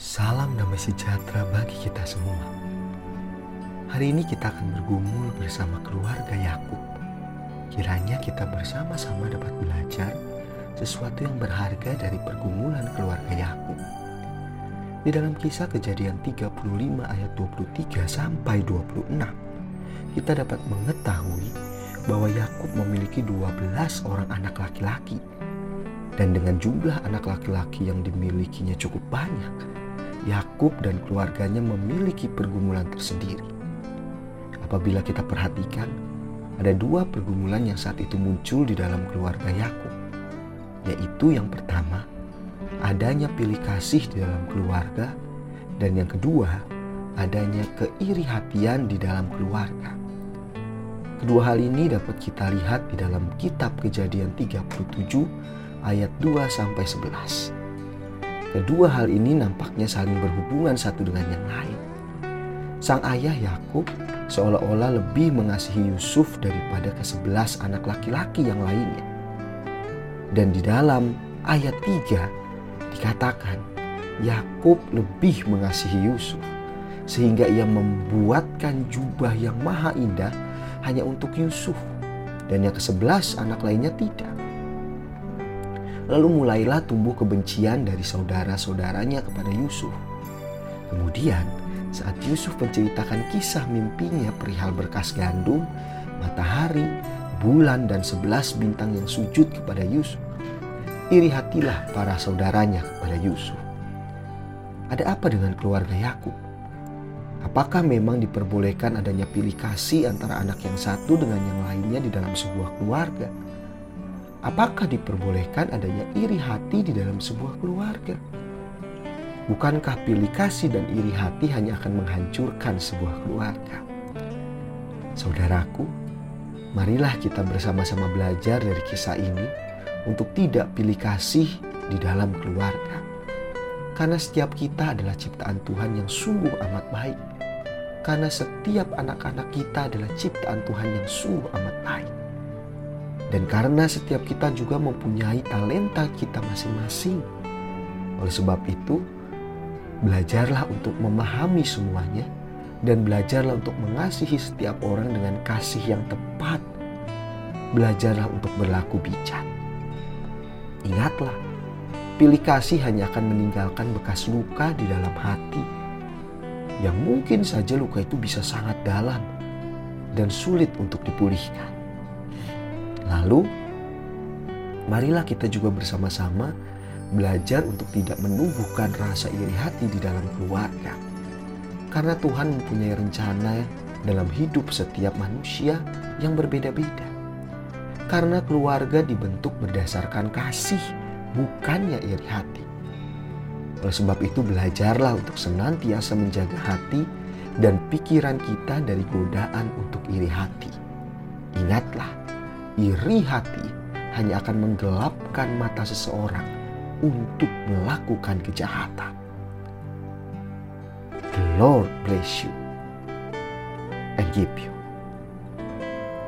Salam damai sejahtera bagi kita semua. Hari ini kita akan bergumul bersama keluarga Yakub. Kiranya kita bersama-sama dapat belajar sesuatu yang berharga dari pergumulan keluarga Yakub. Di dalam kisah kejadian 35 ayat 23 sampai 26, kita dapat mengetahui bahwa Yakub memiliki 12 orang anak laki-laki. Dan dengan jumlah anak laki-laki yang dimilikinya cukup banyak, Yakub dan keluarganya memiliki pergumulan tersendiri. Apabila kita perhatikan, ada dua pergumulan yang saat itu muncul di dalam keluarga Yakub, yaitu yang pertama, adanya pilih kasih di dalam keluarga, dan yang kedua, adanya keiri hatian di dalam keluarga. Kedua hal ini dapat kita lihat di dalam kitab Kejadian 37 ayat 2 sampai 11. Kedua hal ini nampaknya saling berhubungan satu dengan yang lain. Sang ayah Yakub seolah-olah lebih mengasihi Yusuf daripada kesebelas anak laki-laki yang lainnya. Dan di dalam ayat 3 dikatakan Yakub lebih mengasihi Yusuf sehingga ia membuatkan jubah yang maha indah hanya untuk Yusuf dan yang kesebelas anak lainnya tidak. Lalu mulailah tumbuh kebencian dari saudara-saudaranya kepada Yusuf. Kemudian saat Yusuf menceritakan kisah mimpinya perihal berkas gandum, matahari, bulan dan sebelas bintang yang sujud kepada Yusuf. Iri hatilah para saudaranya kepada Yusuf. Ada apa dengan keluarga Yakub? Apakah memang diperbolehkan adanya pilih kasih antara anak yang satu dengan yang lainnya di dalam sebuah keluarga? Apakah diperbolehkan adanya iri hati di dalam sebuah keluarga? Bukankah pilih kasih dan iri hati hanya akan menghancurkan sebuah keluarga? Saudaraku, marilah kita bersama-sama belajar dari kisah ini untuk tidak pilih kasih di dalam keluarga. Karena setiap kita adalah ciptaan Tuhan yang sungguh amat baik karena setiap anak-anak kita adalah ciptaan Tuhan yang sungguh amat baik. Dan karena setiap kita juga mempunyai talenta kita masing-masing. Oleh sebab itu, belajarlah untuk memahami semuanya dan belajarlah untuk mengasihi setiap orang dengan kasih yang tepat. Belajarlah untuk berlaku bijak. Ingatlah, pilih kasih hanya akan meninggalkan bekas luka di dalam hati yang mungkin saja luka itu bisa sangat dalam dan sulit untuk dipulihkan. Lalu, marilah kita juga bersama-sama belajar untuk tidak menumbuhkan rasa iri hati di dalam keluarga. Karena Tuhan mempunyai rencana dalam hidup setiap manusia yang berbeda-beda. Karena keluarga dibentuk berdasarkan kasih, bukannya iri hati. Oleh sebab itu belajarlah untuk senantiasa menjaga hati dan pikiran kita dari godaan untuk iri hati. Ingatlah, iri hati hanya akan menggelapkan mata seseorang untuk melakukan kejahatan. The Lord bless you and keep you.